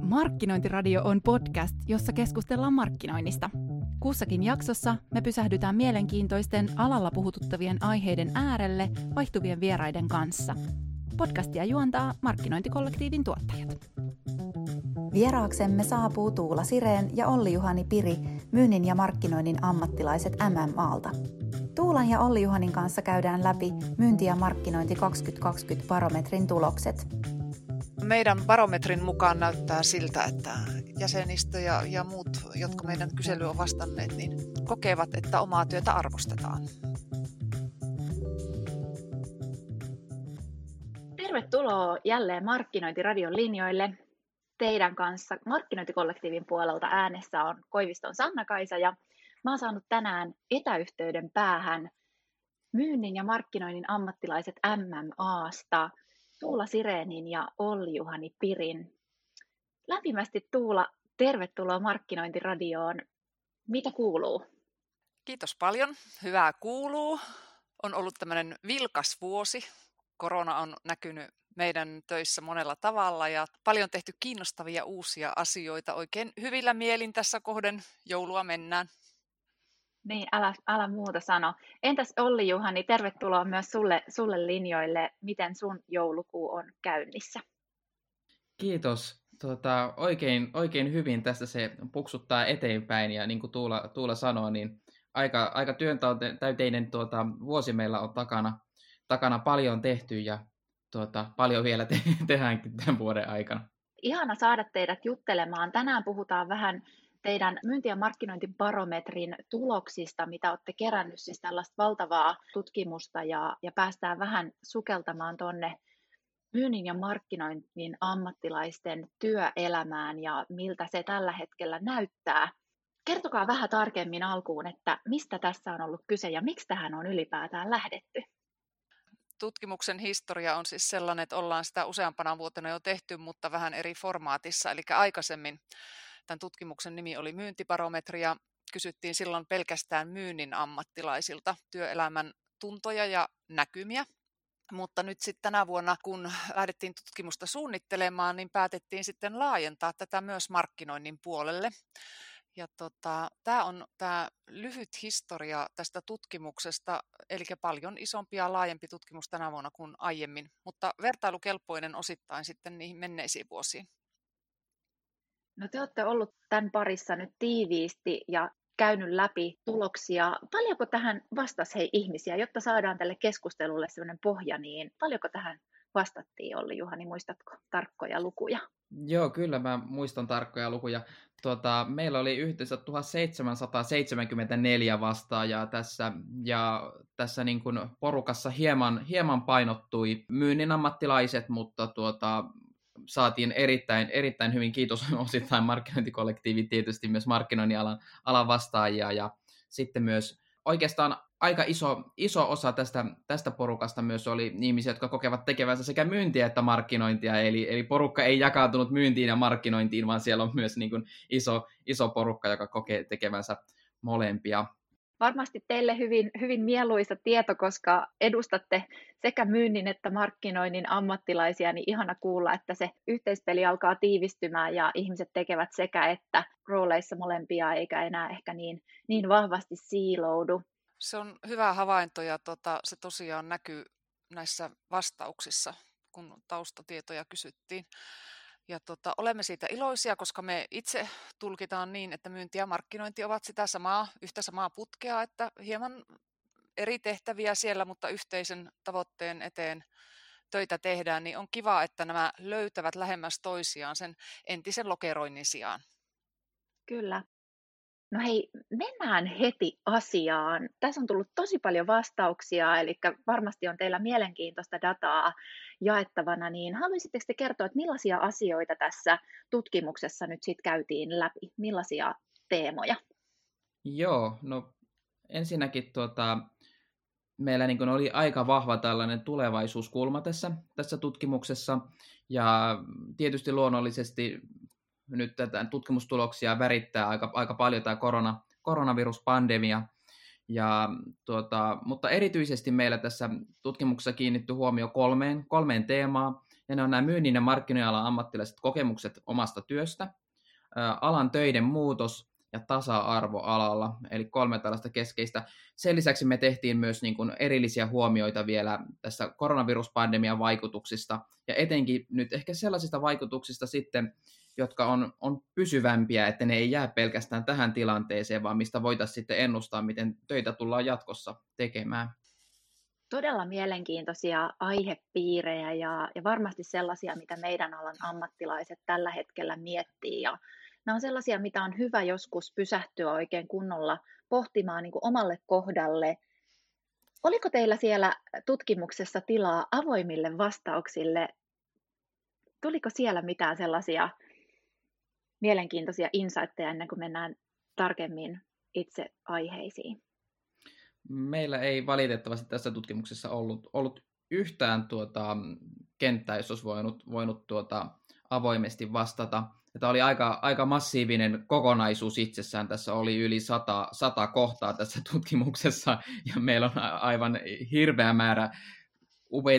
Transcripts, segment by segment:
Markkinointiradio on podcast, jossa keskustellaan markkinoinnista. Kussakin jaksossa me pysähdytään mielenkiintoisten alalla puhututtavien aiheiden äärelle vaihtuvien vieraiden kanssa. Podcastia juontaa markkinointikollektiivin tuottajat. Vieraaksemme saapuu Tuula Sireen ja Olli-Juhani Piri, myynnin ja markkinoinnin ammattilaiset MMAlta. Tuulan ja Olli-Juhanin kanssa käydään läpi myynti- ja markkinointi 2020 barometrin tulokset. Meidän barometrin mukaan näyttää siltä, että jäsenistö ja, ja muut, jotka meidän kysely on vastanneet, niin kokevat, että omaa työtä arvostetaan. Tervetuloa jälleen Markkinointiradion linjoille. Teidän kanssa markkinointikollektiivin puolelta äänessä on Koiviston Sanna-Kaisa ja mä oon saanut tänään etäyhteyden päähän myynnin ja markkinoinnin ammattilaiset MMAsta – Tuula Sirenin ja Olli-Juhani Pirin. Lämpimästi Tuula, tervetuloa Markkinointiradioon. Mitä kuuluu? Kiitos paljon. Hyvää kuuluu. On ollut tämmöinen vilkas vuosi. Korona on näkynyt meidän töissä monella tavalla ja paljon tehty kiinnostavia uusia asioita. Oikein hyvillä mielin tässä kohden joulua mennään. Niin, älä, älä muuta sano. Entäs Olli Juhani, tervetuloa myös sulle, sulle linjoille. Miten sun joulukuu on käynnissä? Kiitos. Tuota, oikein, oikein hyvin tästä se puksuttaa eteenpäin ja niin kuin Tuula, Tuula sanoi, niin aika, aika työntäyteinen tuota, vuosi meillä on takana, takana paljon tehty ja tuota, paljon vielä te- tehdäänkin tämän vuoden aikana. Ihana saada teidät juttelemaan. Tänään puhutaan vähän teidän myynti- ja markkinointibarometrin tuloksista, mitä olette kerännyt, siis tällaista valtavaa tutkimusta ja, ja päästään vähän sukeltamaan tuonne myynnin ja markkinoinnin ammattilaisten työelämään ja miltä se tällä hetkellä näyttää. Kertokaa vähän tarkemmin alkuun, että mistä tässä on ollut kyse ja miksi tähän on ylipäätään lähdetty. Tutkimuksen historia on siis sellainen, että ollaan sitä useampana vuotena jo tehty, mutta vähän eri formaatissa. Eli aikaisemmin Tämän tutkimuksen nimi oli myyntibarometri ja kysyttiin silloin pelkästään myynnin ammattilaisilta työelämän tuntoja ja näkymiä. Mutta nyt sitten tänä vuonna, kun lähdettiin tutkimusta suunnittelemaan, niin päätettiin sitten laajentaa tätä myös markkinoinnin puolelle. Ja tota, tämä on tämä lyhyt historia tästä tutkimuksesta, eli paljon isompi ja laajempi tutkimus tänä vuonna kuin aiemmin, mutta vertailukelpoinen osittain sitten niihin menneisiin vuosiin. No te olette ollut tämän parissa nyt tiiviisti ja käynyt läpi tuloksia. Paljonko tähän vastasi hei ihmisiä, jotta saadaan tälle keskustelulle sellainen pohja, niin paljonko tähän vastattiin Olli Juhani, muistatko tarkkoja lukuja? Joo, kyllä mä muistan tarkkoja lukuja. Tuota, meillä oli yhteensä 1774 vastaajaa tässä, ja tässä niin kuin porukassa hieman, hieman painottui myynnin ammattilaiset, mutta tuota, saatiin erittäin, erittäin hyvin, kiitos osittain markkinointikollektiivi, tietysti myös markkinoinnin alan, alan vastaajia ja sitten myös oikeastaan aika iso, iso osa tästä, tästä porukasta myös oli ihmisiä, jotka kokevat tekevänsä sekä myyntiä että markkinointia, eli, eli porukka ei jakautunut myyntiin ja markkinointiin, vaan siellä on myös niin kuin iso, iso porukka, joka kokee tekevänsä molempia varmasti teille hyvin, hyvin mieluisa tieto, koska edustatte sekä myynnin että markkinoinnin ammattilaisia, niin ihana kuulla, että se yhteispeli alkaa tiivistymään ja ihmiset tekevät sekä että rooleissa molempia, eikä enää ehkä niin, niin vahvasti siiloudu. Se on hyvä havainto ja tota, se tosiaan näkyy näissä vastauksissa, kun taustatietoja kysyttiin. Ja tota, olemme siitä iloisia, koska me itse tulkitaan niin, että myynti ja markkinointi ovat sitä samaa, yhtä samaa putkea, että hieman eri tehtäviä siellä, mutta yhteisen tavoitteen eteen töitä tehdään, niin on kiva, että nämä löytävät lähemmäs toisiaan sen entisen lokeroinnin sijaan. Kyllä. No hei, mennään heti asiaan. Tässä on tullut tosi paljon vastauksia, eli varmasti on teillä mielenkiintoista dataa jaettavana, niin haluaisitteko te kertoa, että millaisia asioita tässä tutkimuksessa nyt sitten käytiin läpi? Millaisia teemoja? Joo, no ensinnäkin tuota, meillä niin oli aika vahva tällainen tulevaisuuskulma tässä, tässä tutkimuksessa, ja tietysti luonnollisesti nyt tätä tutkimustuloksia värittää aika, aika paljon tämä korona, koronaviruspandemia, ja, tuota, mutta erityisesti meillä tässä tutkimuksessa kiinnitty huomio kolmeen, kolmeen teemaan. Ja ne on nämä myynnin ja markkinoalan ammattilaiset kokemukset omasta työstä, alan töiden muutos ja tasa-arvo alalla, eli kolme tällaista keskeistä. Sen lisäksi me tehtiin myös niin kuin erillisiä huomioita vielä tässä koronaviruspandemian vaikutuksista, ja etenkin nyt ehkä sellaisista vaikutuksista sitten, jotka on, on pysyvämpiä, että ne ei jää pelkästään tähän tilanteeseen, vaan mistä voitaisiin sitten ennustaa, miten töitä tullaan jatkossa tekemään. Todella mielenkiintoisia aihepiirejä ja, ja varmasti sellaisia, mitä meidän alan ammattilaiset tällä hetkellä miettii. Ja nämä on sellaisia, mitä on hyvä joskus pysähtyä oikein kunnolla pohtimaan niin kuin omalle kohdalle. Oliko teillä siellä tutkimuksessa tilaa avoimille vastauksille? Tuliko siellä mitään sellaisia mielenkiintoisia insightteja ennen kuin mennään tarkemmin itse aiheisiin? Meillä ei valitettavasti tässä tutkimuksessa ollut, ollut yhtään tuota, kenttää, jos olisi voinut, voinut tuota, avoimesti vastata. Tämä oli aika, aika massiivinen kokonaisuus itsessään. Tässä oli yli sata, sata kohtaa tässä tutkimuksessa, ja meillä on aivan hirveä määrä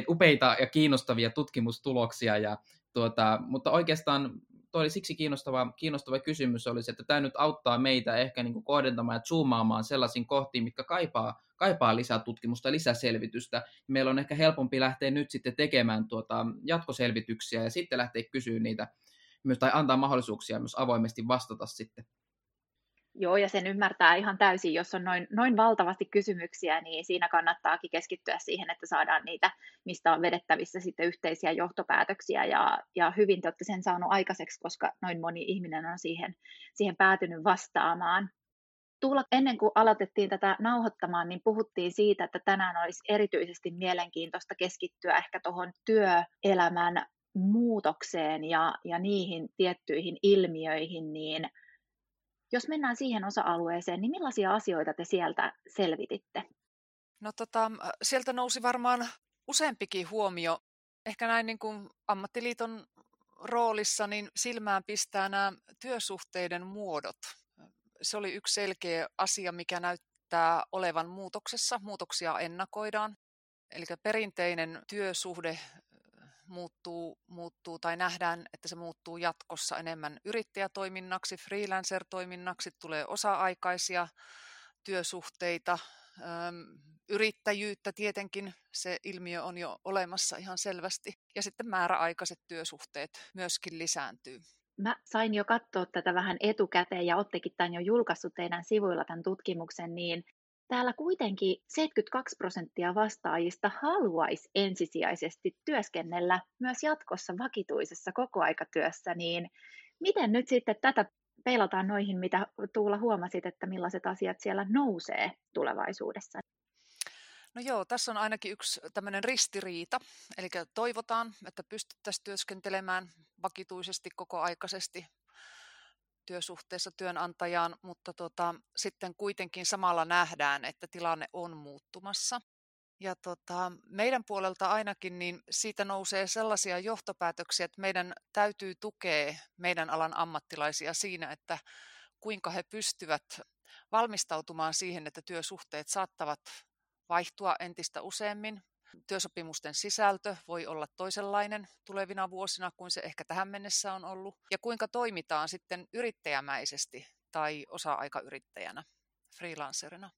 upeita ja kiinnostavia tutkimustuloksia. Ja tuota, mutta oikeastaan toi oli siksi kiinnostava, kiinnostava kysymys oli se, että tämä nyt auttaa meitä ehkä niin kuin kohdentamaan ja zoomaamaan sellaisiin kohtiin, mitkä kaipaa, kaipaa lisää tutkimusta, lisäselvitystä. Meillä on ehkä helpompi lähteä nyt sitten tekemään tuota jatkoselvityksiä ja sitten lähteä kysyä niitä myös, tai antaa mahdollisuuksia myös avoimesti vastata sitten. Joo, ja sen ymmärtää ihan täysin, jos on noin, noin valtavasti kysymyksiä, niin siinä kannattaakin keskittyä siihen, että saadaan niitä, mistä on vedettävissä sitten yhteisiä johtopäätöksiä, ja, ja hyvin te olette sen saanut aikaiseksi, koska noin moni ihminen on siihen, siihen päätynyt vastaamaan. Tuula, ennen kuin aloitettiin tätä nauhoittamaan, niin puhuttiin siitä, että tänään olisi erityisesti mielenkiintoista keskittyä ehkä tuohon työelämän muutokseen ja, ja niihin tiettyihin ilmiöihin, niin – jos mennään siihen osa-alueeseen, niin millaisia asioita te sieltä selvititte? No tota, sieltä nousi varmaan useampikin huomio. Ehkä näin niin kuin ammattiliiton roolissa niin silmään pistää nämä työsuhteiden muodot. Se oli yksi selkeä asia, mikä näyttää olevan muutoksessa. Muutoksia ennakoidaan. Eli perinteinen työsuhde muuttuu, muuttuu tai nähdään, että se muuttuu jatkossa enemmän yrittäjätoiminnaksi, freelancer-toiminnaksi, tulee osa-aikaisia työsuhteita, yrittäjyyttä tietenkin, se ilmiö on jo olemassa ihan selvästi. Ja sitten määräaikaiset työsuhteet myöskin lisääntyy. Mä sain jo katsoa tätä vähän etukäteen ja ottekin tämän jo julkaissut teidän sivuilla tämän tutkimuksen, niin täällä kuitenkin 72 prosenttia vastaajista haluaisi ensisijaisesti työskennellä myös jatkossa vakituisessa kokoaikatyössä, niin miten nyt sitten tätä peilataan noihin, mitä Tuula huomasit, että millaiset asiat siellä nousee tulevaisuudessa? No joo, tässä on ainakin yksi tämmöinen ristiriita, eli toivotaan, että pystyttäisiin työskentelemään vakituisesti koko-aikaisesti työsuhteessa työnantajaan, mutta tota, sitten kuitenkin samalla nähdään, että tilanne on muuttumassa. Ja tota, meidän puolelta ainakin niin siitä nousee sellaisia johtopäätöksiä, että meidän täytyy tukea meidän alan ammattilaisia siinä, että kuinka he pystyvät valmistautumaan siihen, että työsuhteet saattavat vaihtua entistä useammin Työsopimusten sisältö voi olla toisenlainen tulevina vuosina kuin se ehkä tähän mennessä on ollut. Ja kuinka toimitaan sitten yrittäjämäisesti tai osa-aikayrittäjänä, freelancerina.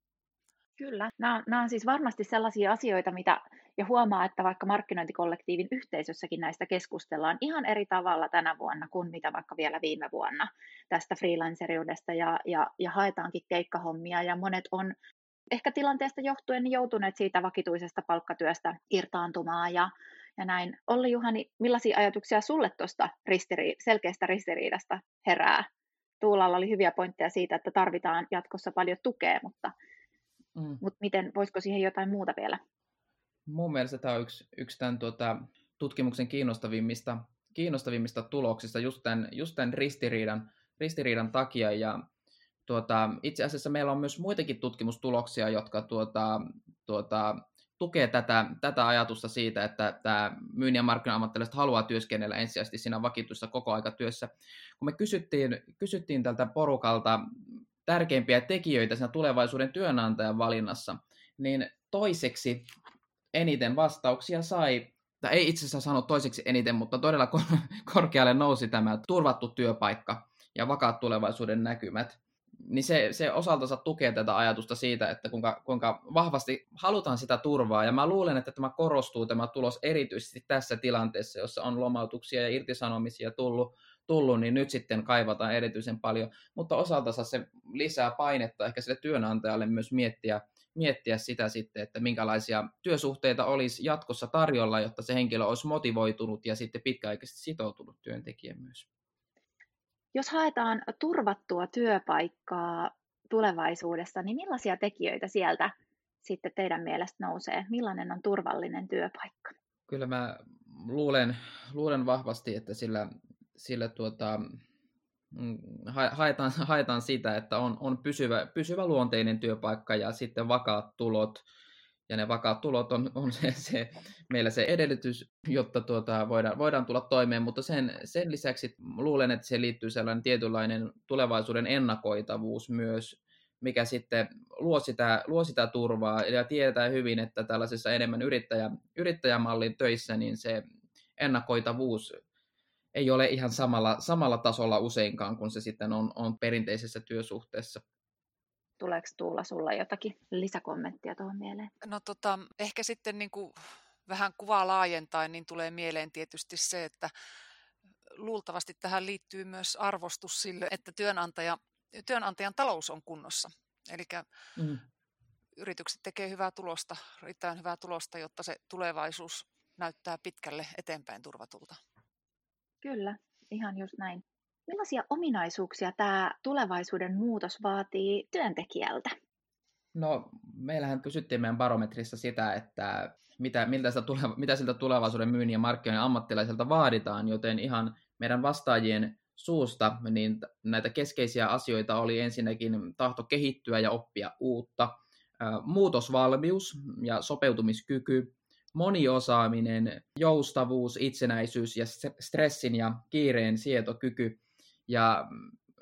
Kyllä, nämä nämä on siis varmasti sellaisia asioita, mitä ja huomaa, että vaikka markkinointikollektiivin yhteisössäkin näistä keskustellaan ihan eri tavalla tänä vuonna kuin mitä vaikka vielä viime vuonna tästä freelanceriudesta ja, ja, ja haetaankin keikkahommia ja monet on ehkä tilanteesta johtuen niin joutuneet siitä vakituisesta palkkatyöstä irtaantumaan ja, ja näin. Olli Juhani, millaisia ajatuksia sulle tuosta ristiri- selkeästä ristiriidasta herää? Tuulalla oli hyviä pointteja siitä, että tarvitaan jatkossa paljon tukea, mutta, mm. mutta miten, voisiko siihen jotain muuta vielä? Mun mielestä tämä on yksi, yksi tämän tuota, tutkimuksen kiinnostavimmista, kiinnostavimmista tuloksista just tämän, just tämän ristiriidan, ristiriidan takia. Ja tuota, itse asiassa meillä on myös muitakin tutkimustuloksia, jotka tuota, tuota, tukee tätä, tätä ajatusta siitä, että tämä myynnin ja markkina-ammattilaiset haluaa työskennellä ensisijaisesti siinä vakituisessa kokoaikatyössä. Kun me kysyttiin, kysyttiin tältä porukalta tärkeimpiä tekijöitä siinä tulevaisuuden työnantajan valinnassa, niin toiseksi eniten vastauksia sai tai ei itse asiassa saanut toiseksi eniten, mutta todella korkealle nousi tämä turvattu työpaikka ja vakaat tulevaisuuden näkymät. Niin se, se osaltansa tukee tätä ajatusta siitä, että kuinka, kuinka vahvasti halutaan sitä turvaa. Ja mä luulen, että tämä korostuu tämä tulos erityisesti tässä tilanteessa, jossa on lomautuksia ja irtisanomisia tullut, tullut, niin nyt sitten kaivataan erityisen paljon. Mutta osaltansa se lisää painetta ehkä sille työnantajalle myös miettiä, miettiä sitä sitten, että minkälaisia työsuhteita olisi jatkossa tarjolla, jotta se henkilö olisi motivoitunut ja sitten pitkäaikaisesti sitoutunut työntekijä myös. Jos haetaan turvattua työpaikkaa tulevaisuudessa, niin millaisia tekijöitä sieltä sitten teidän mielestä nousee? Millainen on turvallinen työpaikka? Kyllä mä luulen, luulen vahvasti, että sillä, sillä tuota, Mm, haetaan, haetaan sitä, että on, on pysyvä, pysyvä luonteinen työpaikka ja sitten vakaat tulot. Ja ne vakaat tulot on, on se, se, meillä se edellytys, jotta tuota, voidaan, voidaan tulla toimeen, mutta sen, sen lisäksi luulen, että se liittyy sellainen tietynlainen tulevaisuuden ennakoitavuus myös, mikä sitten luo sitä, luo sitä turvaa ja tietää hyvin, että tällaisessa enemmän yrittäjä, yrittäjämallin töissä, niin se ennakoitavuus ei ole ihan samalla, samalla tasolla useinkaan, kun se sitten on, on perinteisessä työsuhteessa. Tuleeko Tuula sulla jotakin lisäkommenttia tuohon mieleen? No tota, ehkä sitten niin kuin vähän kuvaa laajentaen, niin tulee mieleen tietysti se, että luultavasti tähän liittyy myös arvostus sille, että työnantaja, työnantajan talous on kunnossa. Eli mm. yritykset tekee hyvää tulosta, riittävän hyvää tulosta, jotta se tulevaisuus näyttää pitkälle eteenpäin turvatulta. Kyllä, ihan just näin. Millaisia ominaisuuksia tämä tulevaisuuden muutos vaatii työntekijältä? No, meillähän kysyttiin meidän barometrissa sitä, että mitä, miltä sitä tule, mitä siltä tulevaisuuden myynnin ja markkinoiden ammattilaiselta vaaditaan, joten ihan meidän vastaajien suusta niin näitä keskeisiä asioita oli ensinnäkin tahto kehittyä ja oppia uutta, muutosvalmius ja sopeutumiskyky, moniosaaminen, joustavuus, itsenäisyys ja stressin ja kiireen sietokyky. Ja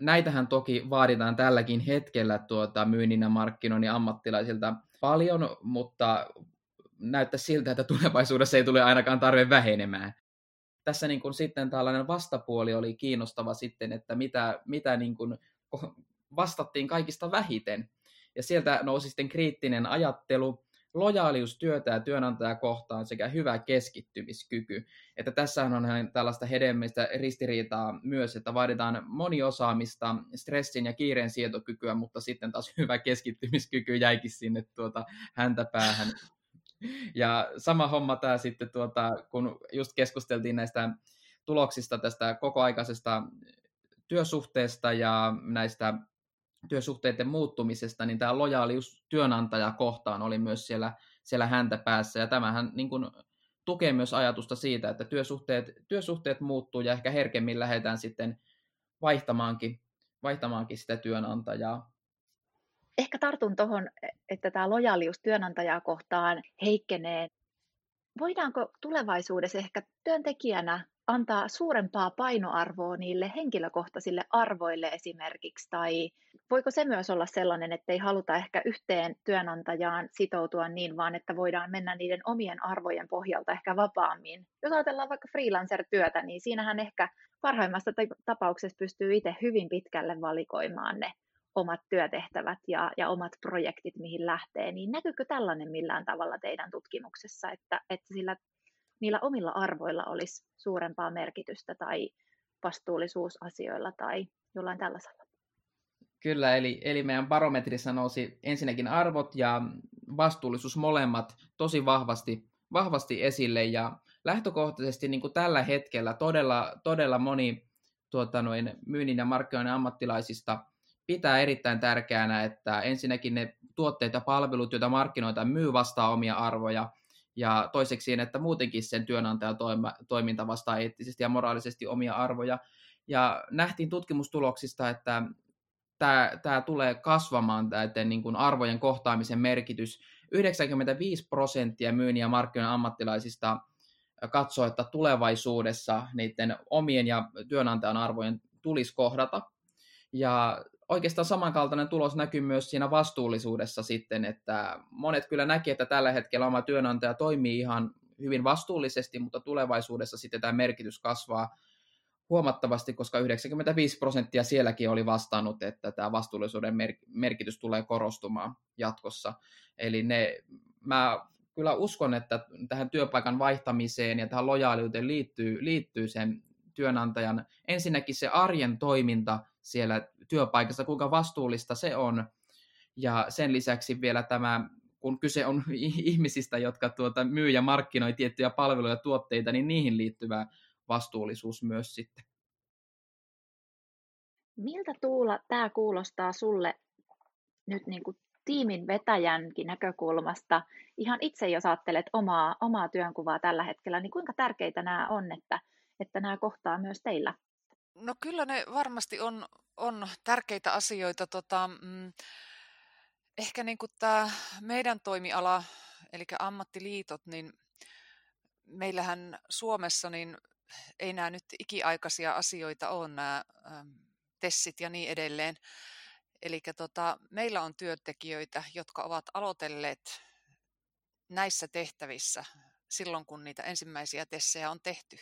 näitähän toki vaaditaan tälläkin hetkellä tuota myynnin ja markkinoinnin ammattilaisilta paljon, mutta näyttää siltä, että tulevaisuudessa ei tule ainakaan tarve vähenemään. Tässä niin kuin sitten tällainen vastapuoli oli kiinnostava sitten, että mitä, mitä niin kuin vastattiin kaikista vähiten. Ja sieltä nousi sitten kriittinen ajattelu, lojaalius työtä ja työnantajaa kohtaan sekä hyvä keskittymiskyky. Että tässähän on tällaista hedelmistä ristiriitaa myös, että vaaditaan moniosaamista, stressin ja kiireen sietokykyä, mutta sitten taas hyvä keskittymiskyky jäikin sinne tuota häntä päähän. Ja sama homma tämä sitten, tuota, kun just keskusteltiin näistä tuloksista tästä kokoaikaisesta työsuhteesta ja näistä työsuhteiden muuttumisesta, niin tämä lojaalius työnantaja kohtaan oli myös siellä, siellä häntä päässä. Ja tämähän niin kuin, tukee myös ajatusta siitä, että työsuhteet, työsuhteet muuttuu ja ehkä herkemmin lähdetään sitten vaihtamaankin, vaihtamaankin sitä työnantajaa. Ehkä tartun tuohon, että tämä lojaalius työnantajaa kohtaan heikkenee. Voidaanko tulevaisuudessa ehkä työntekijänä antaa suurempaa painoarvoa niille henkilökohtaisille arvoille esimerkiksi, tai voiko se myös olla sellainen, että ei haluta ehkä yhteen työnantajaan sitoutua niin, vaan että voidaan mennä niiden omien arvojen pohjalta ehkä vapaammin. Jos ajatellaan vaikka freelancer-työtä, niin siinähän ehkä parhaimmassa tapauksessa pystyy itse hyvin pitkälle valikoimaan ne omat työtehtävät ja, ja omat projektit, mihin lähtee, niin näkyykö tällainen millään tavalla teidän tutkimuksessa, että, että sillä niillä omilla arvoilla olisi suurempaa merkitystä tai vastuullisuusasioilla tai jollain tällaisella. Kyllä, eli, eli meidän barometrissa nousi ensinnäkin arvot ja vastuullisuus molemmat tosi vahvasti, vahvasti esille ja lähtökohtaisesti niin kuin tällä hetkellä todella, todella moni tuota, noin, myynnin ja markkinoinnin ammattilaisista pitää erittäin tärkeänä, että ensinnäkin ne tuotteet ja palvelut, joita markkinoita myy vastaa omia arvoja, ja toiseksi, että muutenkin sen työnantajan toiminta vastaa eettisesti ja moraalisesti omia arvoja. Ja nähtiin tutkimustuloksista, että tämä, tämä tulee kasvamaan näiden niin kuin arvojen kohtaamisen merkitys. 95 prosenttia myynnin ja markkinoiden ammattilaisista katsoo, että tulevaisuudessa niiden omien ja työnantajan arvojen tulisi kohdata. Ja oikeastaan samankaltainen tulos näkyy myös siinä vastuullisuudessa sitten, että monet kyllä näkee, että tällä hetkellä oma työnantaja toimii ihan, hyvin vastuullisesti, mutta tulevaisuudessa sitten tämä merkitys kasvaa huomattavasti, koska 95 prosenttia sielläkin oli vastannut, että tämä vastuullisuuden merkitys tulee korostumaan jatkossa. Eli ne, mä kyllä uskon, että tähän työpaikan vaihtamiseen ja tähän lojaaliuteen liittyy, liittyy sen työnantajan ensinnäkin se arjen toiminta siellä työpaikassa, kuinka vastuullista se on, ja sen lisäksi vielä tämä, kun kyse on ihmisistä, jotka tuota, myy ja markkinoi tiettyjä palveluja ja tuotteita, niin niihin liittyvä vastuullisuus myös sitten. Miltä Tuula tämä kuulostaa sulle nyt niin kuin tiimin vetäjänkin näkökulmasta, ihan itse jos ajattelet omaa, omaa työnkuvaa tällä hetkellä, niin kuinka tärkeitä nämä on, että, että nämä kohtaa myös teillä? No kyllä ne varmasti on, on tärkeitä asioita. Tota, mm, ehkä niin kuin tämä meidän toimiala, eli ammattiliitot, niin meillähän Suomessa niin ei nämä nyt ikiaikaisia asioita ole, nämä tessit ja niin edelleen. Eli tota, meillä on työntekijöitä, jotka ovat aloitelleet näissä tehtävissä silloin, kun niitä ensimmäisiä tessejä on tehty.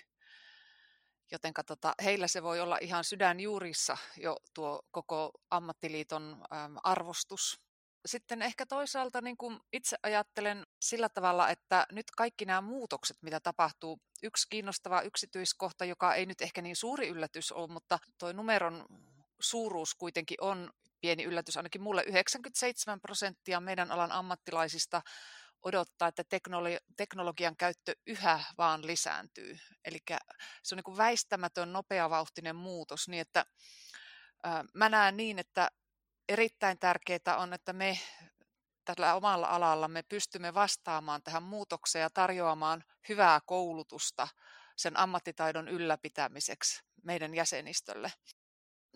Joten tota, heillä se voi olla ihan sydänjuurissa jo tuo koko ammattiliiton äm, arvostus. Sitten ehkä toisaalta niin kuin itse ajattelen sillä tavalla, että nyt kaikki nämä muutokset, mitä tapahtuu, yksi kiinnostava yksityiskohta, joka ei nyt ehkä niin suuri yllätys ole, mutta tuo numeron suuruus kuitenkin on pieni yllätys ainakin mulle, 97 prosenttia meidän alan ammattilaisista odottaa, että teknologian käyttö yhä vaan lisääntyy. Eli se on niin väistämätön, nopeavauhtinen muutos, niin että mä näen niin, että erittäin tärkeää on, että me tällä omalla alalla me pystymme vastaamaan tähän muutokseen ja tarjoamaan hyvää koulutusta sen ammattitaidon ylläpitämiseksi meidän jäsenistölle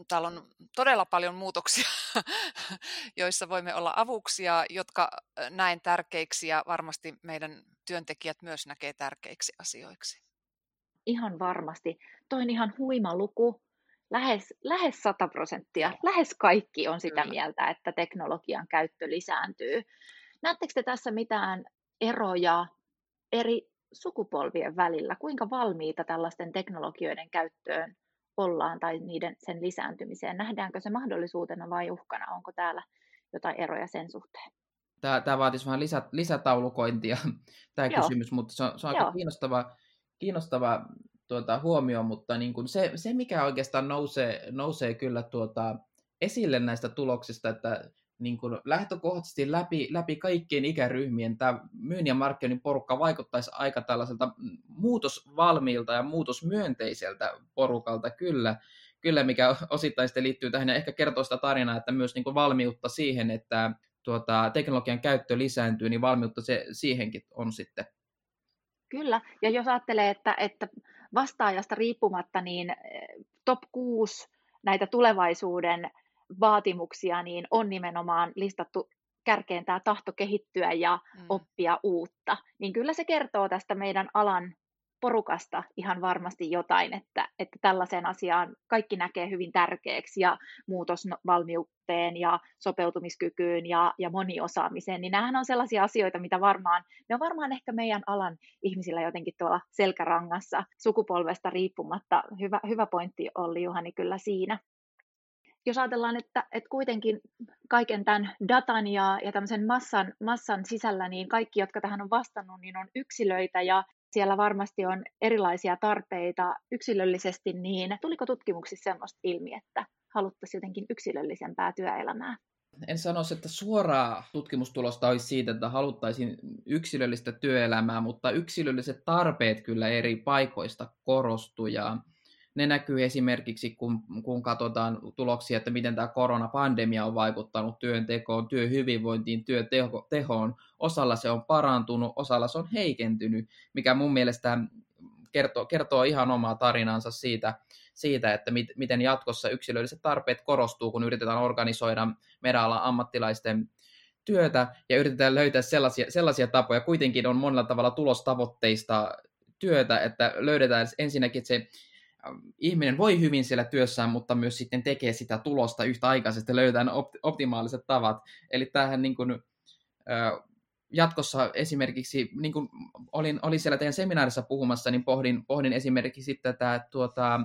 täällä on todella paljon muutoksia, joissa voimme olla avuksia, jotka näen tärkeiksi ja varmasti meidän työntekijät myös näkee tärkeiksi asioiksi. Ihan varmasti. Toi on ihan huima luku. Lähes, lähes 100 prosenttia, lähes kaikki on sitä Kyllä. mieltä, että teknologian käyttö lisääntyy. Näettekö te tässä mitään eroja eri sukupolvien välillä? Kuinka valmiita tällaisten teknologioiden käyttöön ollaan tai niiden, sen lisääntymiseen? Nähdäänkö se mahdollisuutena vai uhkana? Onko täällä jotain eroja sen suhteen? Tämä, tämä vaatisi vähän lisä, lisätaulukointia, tämä Joo. kysymys, mutta se on, se on aika kiinnostava, kiinnostava tuota, huomio, mutta niin kuin se, se, mikä oikeastaan nousee, nousee kyllä tuota, esille näistä tuloksista, että niin kuin lähtökohtaisesti läpi, läpi kaikkien ikäryhmien tämä myynnin ja markkinoinnin porukka vaikuttaisi aika tällaiselta muutosvalmiilta ja muutosmyönteiseltä porukalta kyllä, kyllä mikä osittain sitten liittyy tähän ja ehkä kertoo sitä tarinaa, että myös niin kuin valmiutta siihen, että tuota, teknologian käyttö lisääntyy, niin valmiutta se, siihenkin on sitten. Kyllä, ja jos ajattelee, että, että vastaajasta riippumatta, niin eh, top 6 näitä tulevaisuuden vaatimuksia, niin on nimenomaan listattu kärkeen tämä tahto kehittyä ja mm. oppia uutta. Niin kyllä se kertoo tästä meidän alan porukasta ihan varmasti jotain, että, että tällaiseen asiaan kaikki näkee hyvin tärkeäksi ja muutosvalmiuteen ja sopeutumiskykyyn ja, ja moniosaamiseen, niin nämähän on sellaisia asioita, mitä varmaan, ne on varmaan ehkä meidän alan ihmisillä jotenkin tuolla selkärangassa sukupolvesta riippumatta. Hyvä, hyvä pointti Olli Juhani kyllä siinä jos ajatellaan, että, että kuitenkin kaiken tämän datan ja, ja tämmöisen massan, massan sisällä, niin kaikki, jotka tähän on vastannut, niin on yksilöitä ja siellä varmasti on erilaisia tarpeita yksilöllisesti, niin tuliko tutkimuksissa sellaista ilmi, että haluttaisiin jotenkin yksilöllisempää työelämää? En sanoisi, että suoraa tutkimustulosta olisi siitä, että haluttaisiin yksilöllistä työelämää, mutta yksilölliset tarpeet kyllä eri paikoista korostuu ja ne näkyy esimerkiksi, kun, kun katsotaan tuloksia, että miten tämä koronapandemia on vaikuttanut työntekoon, työhyvinvointiin, työtehoon. Osalla se on parantunut, osalla se on heikentynyt, mikä mun mielestä kertoo, kertoo ihan omaa tarinansa siitä, siitä että mit, miten jatkossa yksilölliset tarpeet korostuu, kun yritetään organisoida meidän alan ammattilaisten työtä ja yritetään löytää sellaisia, sellaisia tapoja, kuitenkin on monella tavalla tulostavoitteista työtä, että löydetään ensinnäkin se ihminen voi hyvin siellä työssään, mutta myös sitten tekee sitä tulosta yhtä aikaisesti, löytää optimaaliset tavat. Eli tämähän niin kuin, jatkossa esimerkiksi, niin kuin olin, olin siellä teidän seminaarissa puhumassa, niin pohdin, pohdin esimerkiksi tätä tuota,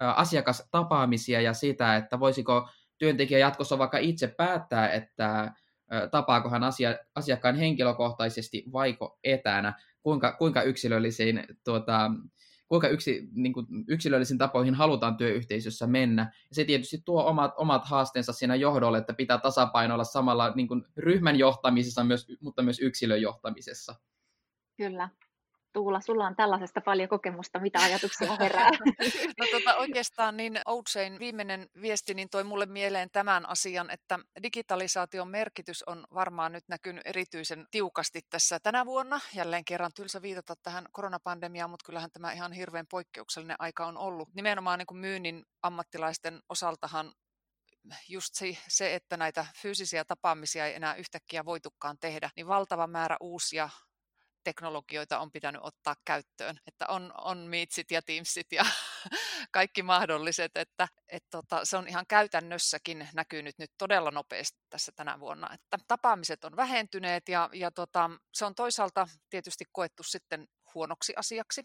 asiakastapaamisia ja sitä, että voisiko työntekijä jatkossa vaikka itse päättää, että tapaako hän asia, asiakkaan henkilökohtaisesti vaiko etänä, kuinka, kuinka yksilöllisiin tuota, kuinka yksi, niin kuin yksilöllisiin tapoihin halutaan työyhteisössä mennä. Ja se tietysti tuo omat, omat haasteensa siinä johdolle, että pitää tasapainoilla samalla niin kuin ryhmän johtamisessa, myös, mutta myös yksilön johtamisessa. Kyllä. Tuula, sulla on tällaisesta paljon kokemusta. Mitä ajatuksia herää? no tota, oikeastaan niin Outsein viimeinen viesti niin toi mulle mieleen tämän asian, että digitalisaation merkitys on varmaan nyt näkynyt erityisen tiukasti tässä tänä vuonna. Jälleen kerran tylsä viitata tähän koronapandemiaan, mutta kyllähän tämä ihan hirveän poikkeuksellinen aika on ollut. Nimenomaan niin kuin myynnin ammattilaisten osaltahan just se, se, että näitä fyysisiä tapaamisia ei enää yhtäkkiä voitukaan tehdä, niin valtava määrä uusia teknologioita on pitänyt ottaa käyttöön. Että on, on Meetsit ja Teamsit ja kaikki mahdolliset, että et tota, se on ihan käytännössäkin näkynyt nyt todella nopeasti tässä tänä vuonna. Että tapaamiset on vähentyneet ja, ja tota, se on toisaalta tietysti koettu sitten huonoksi asiaksi,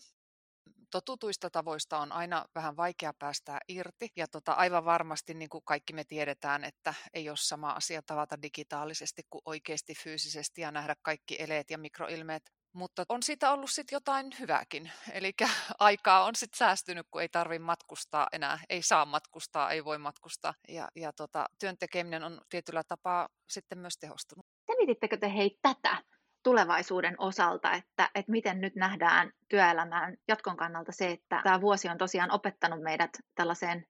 totutuista tavoista on aina vähän vaikea päästää irti. Ja tota, aivan varmasti, niin kuin kaikki me tiedetään, että ei ole sama asia tavata digitaalisesti kuin oikeasti fyysisesti ja nähdä kaikki eleet ja mikroilmeet. Mutta on siitä ollut sitten jotain hyvääkin. Eli aikaa on sitten säästynyt, kun ei tarvitse matkustaa enää. Ei saa matkustaa, ei voi matkustaa. Ja, ja tota, työn tekeminen on tietyllä tapaa sitten myös tehostunut. Selitittekö te hei tätä tulevaisuuden osalta, että, että miten nyt nähdään työelämään jatkon kannalta se, että tämä vuosi on tosiaan opettanut meidät tällaiseen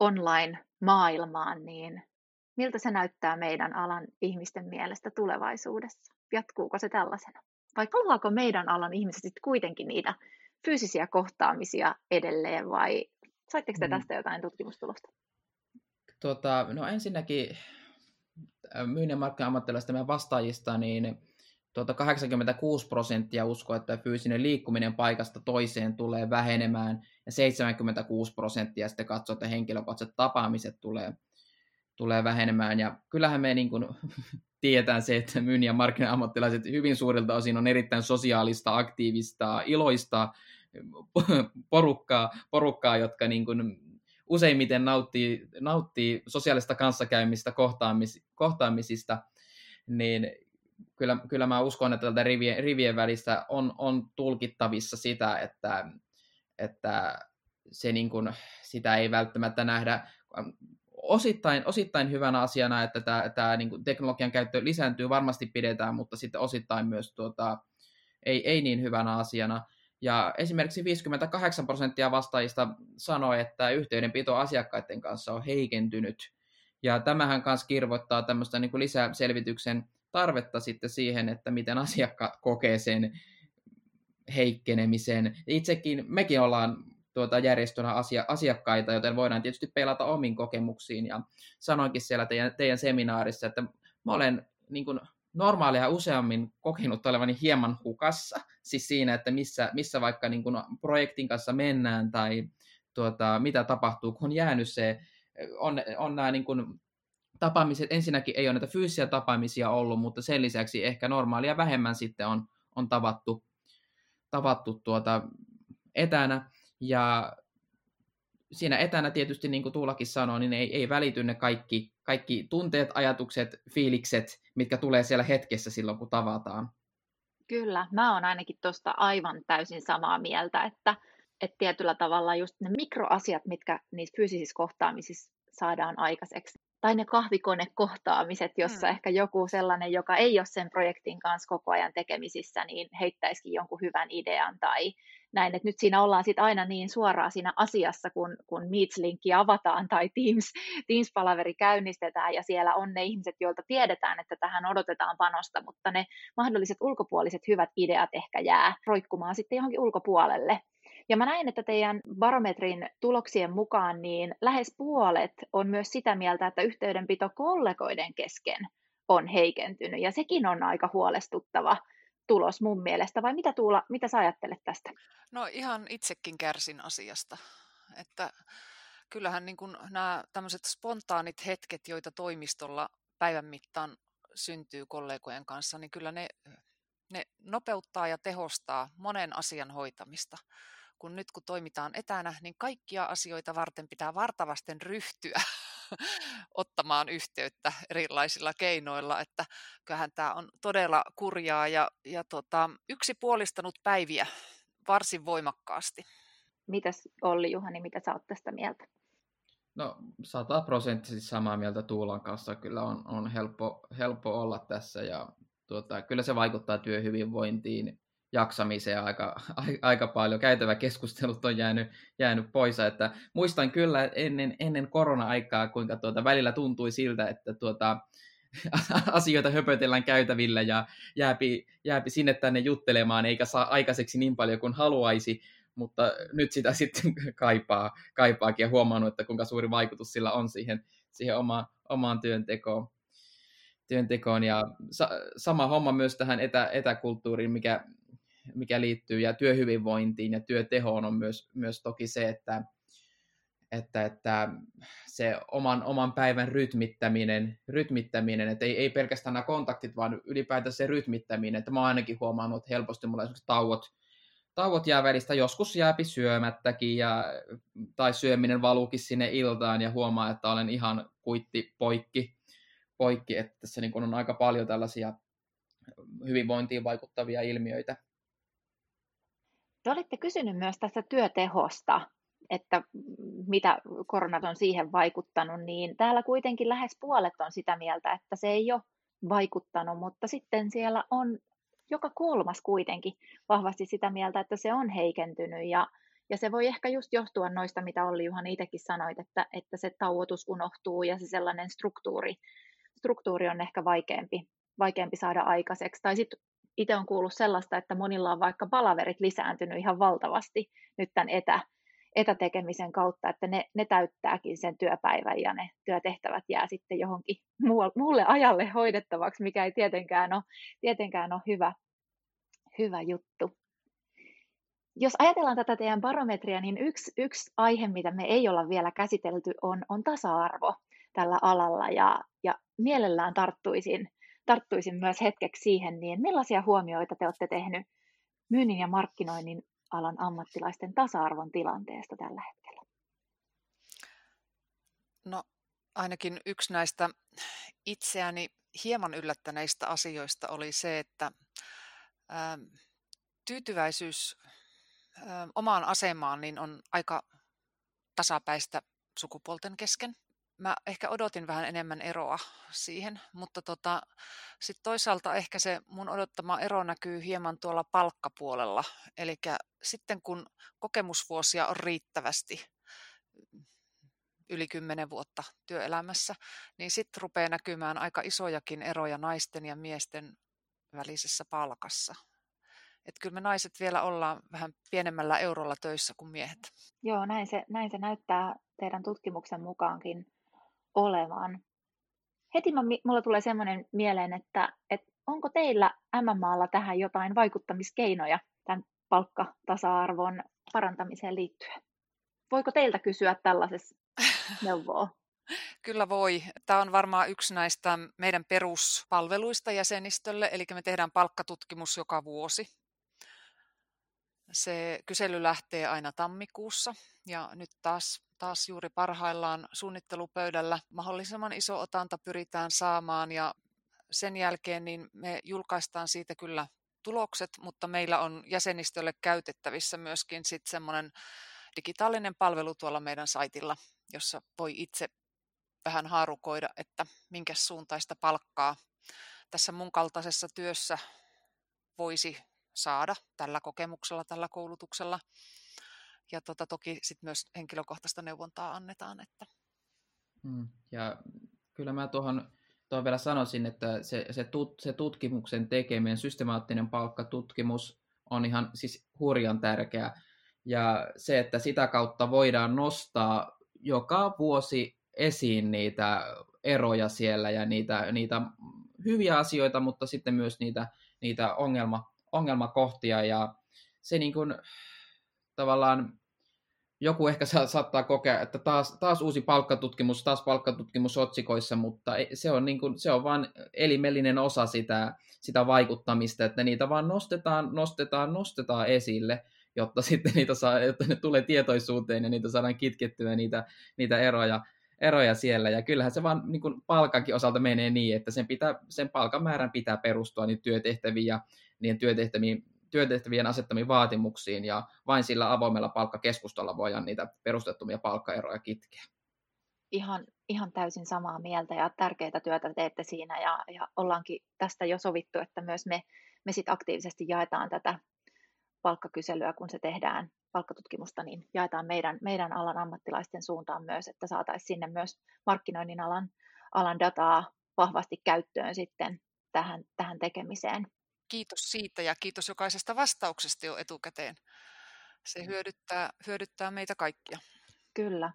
online-maailmaan, niin miltä se näyttää meidän alan ihmisten mielestä tulevaisuudessa? Jatkuuko se tällaisena? Vai haluaako meidän alan ihmiset sitten kuitenkin niitä fyysisiä kohtaamisia edelleen vai saitteko te mm. tästä jotain tutkimustulosta? Tota, no ensinnäkin myynnin markkina-ammattilaisten meidän vastaajista, niin tuota 86 prosenttia uskoo, että fyysinen liikkuminen paikasta toiseen tulee vähenemään, ja 76 prosenttia sitten katsoo, että henkilökohtaiset tapaamiset tulee, tulee vähenemään. Ja kyllähän me niin kuin tiedetään se, että myynnin ja markkina-ammattilaiset hyvin suurilta osin on erittäin sosiaalista, aktiivista, iloista porukkaa, porukkaa jotka niin kuin useimmiten nauttii, nauttii sosiaalista kanssakäymistä, kohtaamis, kohtaamisista, niin kyllä, kyllä mä uskon, että tältä rivien, rivien välistä on, on tulkittavissa sitä, että, että se niin kuin, sitä ei välttämättä nähdä osittain, osittain hyvänä asiana, että tämä, tämä niin kuin teknologian käyttö lisääntyy, varmasti pidetään, mutta sitten osittain myös tuota, ei, ei niin hyvänä asiana. Ja esimerkiksi 58 prosenttia vastaajista sanoi, että yhteydenpito asiakkaiden kanssa on heikentynyt. Ja tämähän kanssa kirvoittaa tämmöistä niin kuin lisäselvityksen tarvetta sitten siihen, että miten asiakkaat kokee sen heikkenemisen. Itsekin mekin ollaan tuota järjestönä asia, asiakkaita, joten voidaan tietysti pelata omiin kokemuksiin. Ja sanoinkin siellä teidän, teidän seminaarissa, että mä olen niin kuin normaalia useammin kokenut olevani hieman hukassa, siis siinä, että missä, missä vaikka niin kuin projektin kanssa mennään tai tuota, mitä tapahtuu, kun on jäänyt se, on, on nämä niin kuin tapaamiset, ensinnäkin ei ole näitä fyysisiä tapaamisia ollut, mutta sen lisäksi ehkä normaalia vähemmän sitten on, on tavattu, tavattu tuota etänä. Ja siinä etänä tietysti, niin kuin Tuulakin sanoi, niin ei, ei välity ne kaikki, kaikki tunteet, ajatukset, fiilikset, mitkä tulee siellä hetkessä silloin, kun tavataan. Kyllä, mä oon ainakin tuosta aivan täysin samaa mieltä, että, että tietyllä tavalla just ne mikroasiat, mitkä niissä fyysisissä kohtaamisissa saadaan aikaiseksi, tai ne kahvikonekohtaamiset, jossa mm. ehkä joku sellainen, joka ei ole sen projektin kanssa koko ajan tekemisissä, niin heittäisikin jonkun hyvän idean tai näin, että nyt siinä ollaan sitten aina niin suoraan siinä asiassa, kun, kun Meets-linkki avataan tai Teams, Teams-palaveri käynnistetään ja siellä on ne ihmiset, joilta tiedetään, että tähän odotetaan panosta, mutta ne mahdolliset ulkopuoliset hyvät ideat ehkä jää roikkumaan sitten johonkin ulkopuolelle. Ja mä näin, että teidän barometrin tuloksien mukaan niin lähes puolet on myös sitä mieltä, että yhteydenpito kollegoiden kesken on heikentynyt, ja sekin on aika huolestuttava tulos mun mielestä, vai mitä Tuula, mitä sä ajattelet tästä? No ihan itsekin kärsin asiasta, että kyllähän niin kuin nämä tämmöiset spontaanit hetket, joita toimistolla päivän mittaan syntyy kollegojen kanssa, niin kyllä ne, ne nopeuttaa ja tehostaa monen asian hoitamista. Kun nyt kun toimitaan etänä, niin kaikkia asioita varten pitää vartavasten ryhtyä ottamaan yhteyttä erilaisilla keinoilla, että kyllähän tämä on todella kurjaa ja, ja tota, yksipuolistanut päiviä varsin voimakkaasti. Mitäs Olli Juhani, mitä sä oot tästä mieltä? No sataprosenttisesti samaa mieltä Tuulan kanssa. Kyllä on, on helppo, helppo olla tässä ja tuota, kyllä se vaikuttaa työhyvinvointiin, jaksamiseen aika, aika paljon. Käytävä keskustelut on jäänyt, jäänyt pois. Että muistan kyllä ennen, ennen korona-aikaa, kuinka tuota, välillä tuntui siltä, että tuota, asioita höpötellään käytävillä ja jääpi, jääpi sinne tänne juttelemaan, eikä saa aikaiseksi niin paljon kuin haluaisi mutta nyt sitä sitten kaipaa, kaipaakin ja huomannut, että kuinka suuri vaikutus sillä on siihen, siihen oma, omaan työntekoon. työntekoon. Ja sa, sama homma myös tähän etä, etäkulttuuriin, mikä, mikä liittyy ja työhyvinvointiin ja työtehoon on myös, myös toki se, että, että, että se oman, oman päivän rytmittäminen, rytmittäminen että ei, ei pelkästään nämä kontaktit, vaan ylipäätään se rytmittäminen. Että mä oon ainakin huomannut, että helposti mulla esimerkiksi tauot, tauot jää välistä, joskus jääpi syömättäkin ja, tai syöminen valuukin sinne iltaan ja huomaa, että olen ihan kuitti poikki, poikki että tässä niin on aika paljon tällaisia hyvinvointiin vaikuttavia ilmiöitä. Te olette kysynyt myös tästä työtehosta, että mitä koronat on siihen vaikuttanut, niin täällä kuitenkin lähes puolet on sitä mieltä, että se ei ole vaikuttanut, mutta sitten siellä on joka kolmas kuitenkin vahvasti sitä mieltä, että se on heikentynyt ja, ja se voi ehkä just johtua noista, mitä Olli Juhani itsekin sanoit, että, että se tauotus unohtuu ja se sellainen struktuuri, struktuuri on ehkä vaikeampi, vaikeampi saada aikaiseksi. Tai sitten itse on kuullut sellaista, että monilla on vaikka palaverit lisääntynyt ihan valtavasti nyt tämän etä, etätekemisen kautta, että ne, ne täyttääkin sen työpäivän ja ne työtehtävät jää sitten johonkin muulle ajalle hoidettavaksi, mikä ei tietenkään ole, tietenkään ole hyvä, hyvä juttu. Jos ajatellaan tätä teidän barometria, niin yksi, yksi aihe, mitä me ei olla vielä käsitelty, on, on tasa-arvo tällä alalla. Ja, ja mielellään tarttuisin, tarttuisin myös hetkeksi siihen, niin millaisia huomioita te olette tehnyt myynnin ja markkinoinnin alan ammattilaisten tasa-arvon tilanteesta tällä hetkellä? No ainakin yksi näistä itseäni hieman yllättäneistä asioista oli se, että ää, tyytyväisyys ää, omaan asemaan niin on aika tasapäistä sukupuolten kesken mä ehkä odotin vähän enemmän eroa siihen, mutta tota, sitten toisaalta ehkä se mun odottama ero näkyy hieman tuolla palkkapuolella. Eli sitten kun kokemusvuosia on riittävästi, yli kymmenen vuotta työelämässä, niin sitten rupeaa näkymään aika isojakin eroja naisten ja miesten välisessä palkassa. Että kyllä me naiset vielä ollaan vähän pienemmällä eurolla töissä kuin miehet. Joo, näin se, näin se näyttää teidän tutkimuksen mukaankin olevan. Heti mulla tulee semmoinen mieleen, että, että onko teillä MMAlla tähän jotain vaikuttamiskeinoja tämän palkkatasa-arvon parantamiseen liittyen? Voiko teiltä kysyä tällaisessa neuvoa? Kyllä voi. Tämä on varmaan yksi näistä meidän peruspalveluista jäsenistölle, eli me tehdään palkkatutkimus joka vuosi. Se kysely lähtee aina tammikuussa ja nyt taas taas juuri parhaillaan suunnittelupöydällä mahdollisimman iso otanta pyritään saamaan ja sen jälkeen niin me julkaistaan siitä kyllä tulokset, mutta meillä on jäsenistölle käytettävissä myöskin sitten semmoinen digitaalinen palvelu tuolla meidän saitilla, jossa voi itse vähän haarukoida, että minkä suuntaista palkkaa tässä mun kaltaisessa työssä voisi saada tällä kokemuksella, tällä koulutuksella ja tota, toki sit myös henkilökohtaista neuvontaa annetaan. Että. Hmm. Ja kyllä mä tuohon, tuohon vielä sanoisin, että se, se, tut, se tutkimuksen tekeminen, systemaattinen palkkatutkimus on ihan siis hurjan tärkeä. Ja se, että sitä kautta voidaan nostaa joka vuosi esiin niitä eroja siellä ja niitä, niitä hyviä asioita, mutta sitten myös niitä, niitä ongelma, ongelmakohtia. Ja se niin kuin, tavallaan joku ehkä sa- saattaa kokea, että taas, taas uusi palkkatutkimus, taas palkkatutkimus otsikoissa, mutta se on, niin kuin, se on vain elimellinen osa sitä, sitä vaikuttamista, että niitä vaan nostetaan, nostetaan, nostetaan esille, jotta sitten niitä saa, jotta ne tulee tietoisuuteen ja niitä saadaan kitkettyä niitä, niitä eroja, eroja siellä. Ja kyllähän se vaan niin palkankin osalta menee niin, että sen, pitää, sen palkamäärän pitää perustua niin työtehtäviin ja niiden työtehtäviin työtehtävien asettamiin vaatimuksiin ja vain sillä avoimella palkkakeskustolla voidaan niitä perustettumia palkkaeroja kitkeä. Ihan, ihan täysin samaa mieltä ja tärkeää työtä teette siinä ja, ja ollaankin tästä jo sovittu, että myös me, me sit aktiivisesti jaetaan tätä palkkakyselyä, kun se tehdään palkkatutkimusta, niin jaetaan meidän, meidän alan ammattilaisten suuntaan myös, että saataisiin sinne myös markkinoinnin alan, alan dataa vahvasti käyttöön sitten tähän, tähän tekemiseen kiitos siitä ja kiitos jokaisesta vastauksesta jo etukäteen. Se mm. hyödyttää, hyödyttää meitä kaikkia. Kyllä.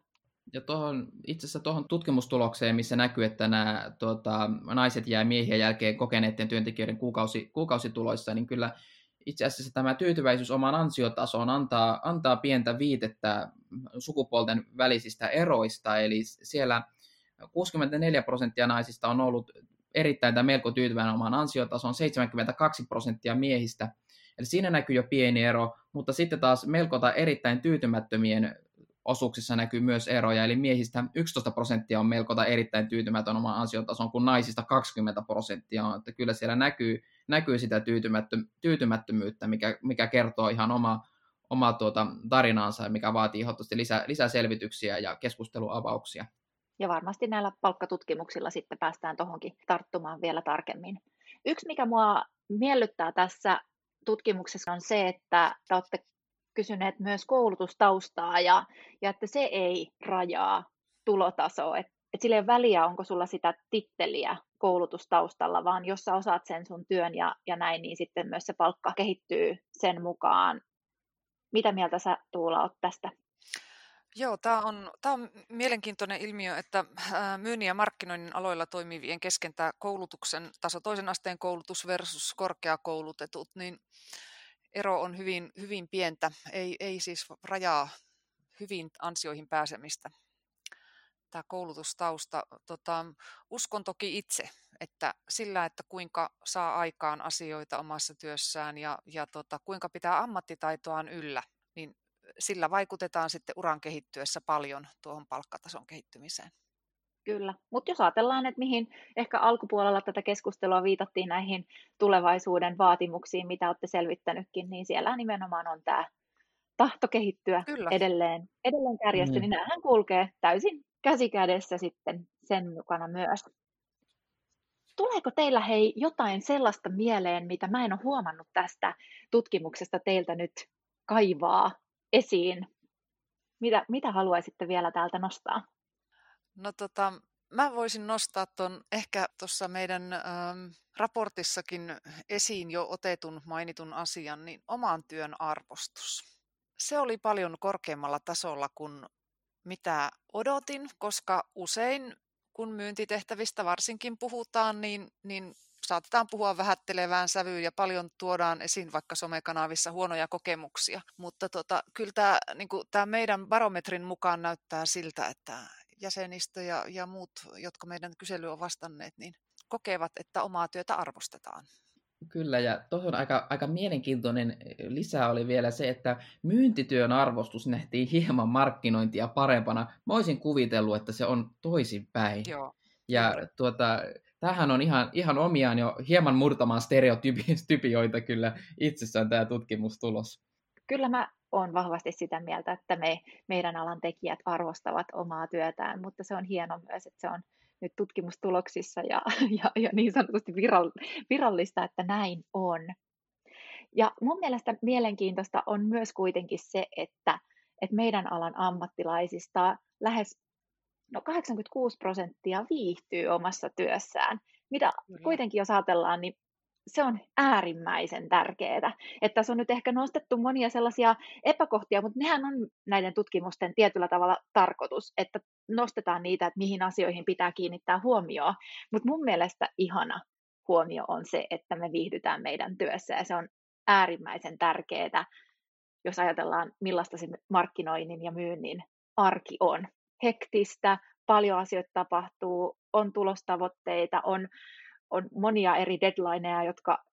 Ja tohon, itse asiassa tuohon tutkimustulokseen, missä näkyy, että nämä tuota, naiset jää miehien jälkeen kokeneiden työntekijöiden kuukausi, kuukausituloissa, niin kyllä itse asiassa tämä tyytyväisyys omaan ansiotasoon antaa, antaa pientä viitettä sukupuolten välisistä eroista, eli siellä 64 prosenttia naisista on ollut erittäin tai melko tyytyväinen omaan ansiotasoon, 72 prosenttia miehistä. Eli siinä näkyy jo pieni ero, mutta sitten taas melko tai erittäin tyytymättömien osuuksissa näkyy myös eroja, eli miehistä 11 prosenttia on melko tai erittäin tyytymätön omaan ansiotasoon, kun naisista 20 prosenttia on, että kyllä siellä näkyy, näkyy sitä tyytymättö, tyytymättömyyttä, mikä, mikä kertoo ihan oma, oma tuota tarinaansa mikä vaatii ehdottomasti lisää, lisää selvityksiä ja keskusteluavauksia. Ja varmasti näillä palkkatutkimuksilla sitten päästään tuohonkin tarttumaan vielä tarkemmin. Yksi, mikä mua miellyttää tässä tutkimuksessa on se, että te olette kysyneet myös koulutustaustaa ja, ja että se ei rajaa tulotasoa. Että et sillä ei ole väliä, onko sulla sitä titteliä koulutustaustalla, vaan jos sä osaat sen sun työn ja, ja näin, niin sitten myös se palkka kehittyy sen mukaan. Mitä mieltä sä Tuula oot tästä? Joo, tämä on, on mielenkiintoinen ilmiö, että myynnin ja markkinoinnin aloilla toimivien kesken tämä koulutuksen taso, toisen asteen koulutus versus korkeakoulutetut, niin ero on hyvin, hyvin pientä, ei, ei siis rajaa hyvin ansioihin pääsemistä. Tämä koulutustausta, tota, uskon toki itse, että sillä, että kuinka saa aikaan asioita omassa työssään ja, ja tota, kuinka pitää ammattitaitoaan yllä, niin sillä vaikutetaan sitten uran kehittyessä paljon tuohon palkkatason kehittymiseen. Kyllä, mutta jos ajatellaan, että mihin ehkä alkupuolella tätä keskustelua viitattiin näihin tulevaisuuden vaatimuksiin, mitä olette selvittänytkin, niin siellä nimenomaan on tämä tahto kehittyä Kyllä. edelleen, edelleen kärjessä, mm. niin näähän kulkee täysin käsikädessä sitten sen mukana myös. Tuleeko teillä hei jotain sellaista mieleen, mitä mä en ole huomannut tästä tutkimuksesta teiltä nyt kaivaa esiin. Mitä, mitä haluaisitte vielä täältä nostaa? No tota, mä voisin nostaa tuon ehkä tuossa meidän ähm, raportissakin esiin jo otetun mainitun asian, niin oman työn arvostus. Se oli paljon korkeammalla tasolla kuin mitä odotin, koska usein kun myyntitehtävistä varsinkin puhutaan, niin, niin saatetaan puhua vähättelevään sävyyn ja paljon tuodaan esiin vaikka somekanavissa huonoja kokemuksia. Mutta tota, kyllä tämä, niin meidän barometrin mukaan näyttää siltä, että jäsenistö ja, ja muut, jotka meidän kysely on vastanneet, niin kokevat, että omaa työtä arvostetaan. Kyllä, ja tuohon aika, aika mielenkiintoinen lisä oli vielä se, että myyntityön arvostus nähtiin hieman markkinointia parempana. Mä olisin kuvitellut, että se on toisinpäin. Joo. Ja tuota, tähän on ihan, ihan omiaan jo hieman murtamaan stereotypioita kyllä itsessään tämä tutkimustulos. Kyllä mä olen vahvasti sitä mieltä, että me, meidän alan tekijät arvostavat omaa työtään, mutta se on hieno myös, että se on nyt tutkimustuloksissa ja, ja, ja niin sanotusti virallista, että näin on. Ja mun mielestä mielenkiintoista on myös kuitenkin se, että, että meidän alan ammattilaisista lähes no 86 prosenttia viihtyy omassa työssään, mitä kuitenkin jos ajatellaan, niin se on äärimmäisen tärkeää. Että tässä on nyt ehkä nostettu monia sellaisia epäkohtia, mutta nehän on näiden tutkimusten tietyllä tavalla tarkoitus, että nostetaan niitä, että mihin asioihin pitää kiinnittää huomioon. Mutta mun mielestä ihana huomio on se, että me viihdytään meidän työssä ja se on äärimmäisen tärkeää jos ajatellaan millaista se markkinoinnin ja myynnin arki on. Hektistä, paljon asioita tapahtuu, on tulostavoitteita, on, on monia eri deadlineja, jotka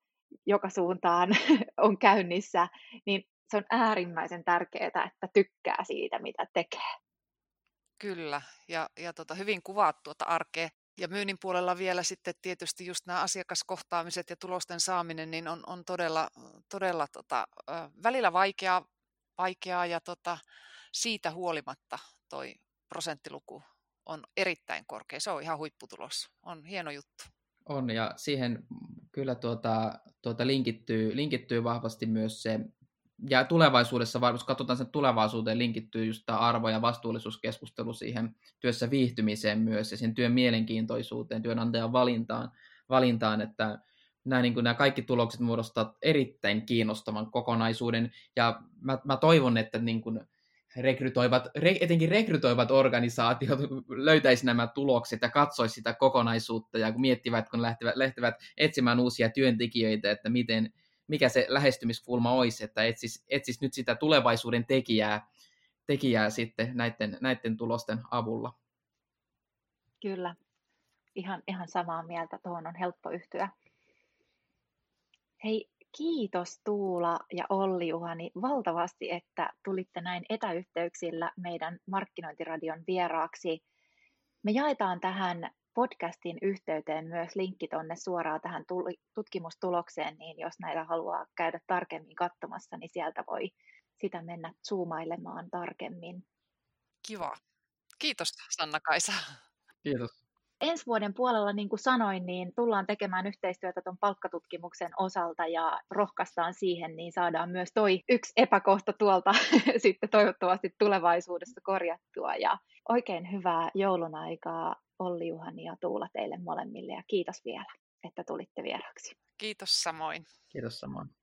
joka suuntaan on käynnissä, niin se on äärimmäisen tärkeää, että tykkää siitä, mitä tekee. Kyllä, ja, ja tota, hyvin kuvaat tuota arkea. Ja myynnin puolella vielä sitten tietysti just nämä asiakaskohtaamiset ja tulosten saaminen, niin on, on todella, todella tota, välillä vaikeaa, vaikeaa ja tota, siitä huolimatta toi prosenttiluku on erittäin korkea. Se on ihan huipputulos. On hieno juttu. On, ja siihen kyllä tuota, tuota linkittyy, linkittyy vahvasti myös se, ja tulevaisuudessa, jos katsotaan sen tulevaisuuteen, linkittyy just tämä arvo- ja vastuullisuuskeskustelu siihen työssä viihtymiseen myös, ja sen työn mielenkiintoisuuteen, työnantajan valintaan, valintaan että nämä, niin kuin, nämä kaikki tulokset muodostavat erittäin kiinnostavan kokonaisuuden, ja mä, mä toivon, että niin kuin, rekrytoivat, re, etenkin rekrytoivat organisaatiot löytäisi nämä tulokset ja katsoisi sitä kokonaisuutta ja miettivät, kun lähtevät, lähtevät etsimään uusia työntekijöitä, että miten, mikä se lähestymiskulma olisi, että etsis, etsis nyt sitä tulevaisuuden tekijää, tekijää sitten näiden, näiden tulosten avulla. Kyllä, ihan, ihan samaa mieltä, tuohon on helppo yhtyä. Hei, Kiitos Tuula ja Olli Juhani valtavasti, että tulitte näin etäyhteyksillä meidän markkinointiradion vieraaksi. Me jaetaan tähän podcastin yhteyteen myös linkki tuonne suoraan tähän tutkimustulokseen, niin jos näitä haluaa käydä tarkemmin katsomassa, niin sieltä voi sitä mennä zoomailemaan tarkemmin. Kiva. Kiitos Sanna-Kaisa. Kiitos ensi vuoden puolella, niin kuin sanoin, niin tullaan tekemään yhteistyötä tuon palkkatutkimuksen osalta ja rohkaistaan siihen, niin saadaan myös toi yksi epäkohta tuolta sitten toivottavasti tulevaisuudessa korjattua. Ja oikein hyvää joulun aikaa Olli, Juhani ja Tuula teille molemmille ja kiitos vielä, että tulitte vieraksi. Kiitos samoin. Kiitos samoin.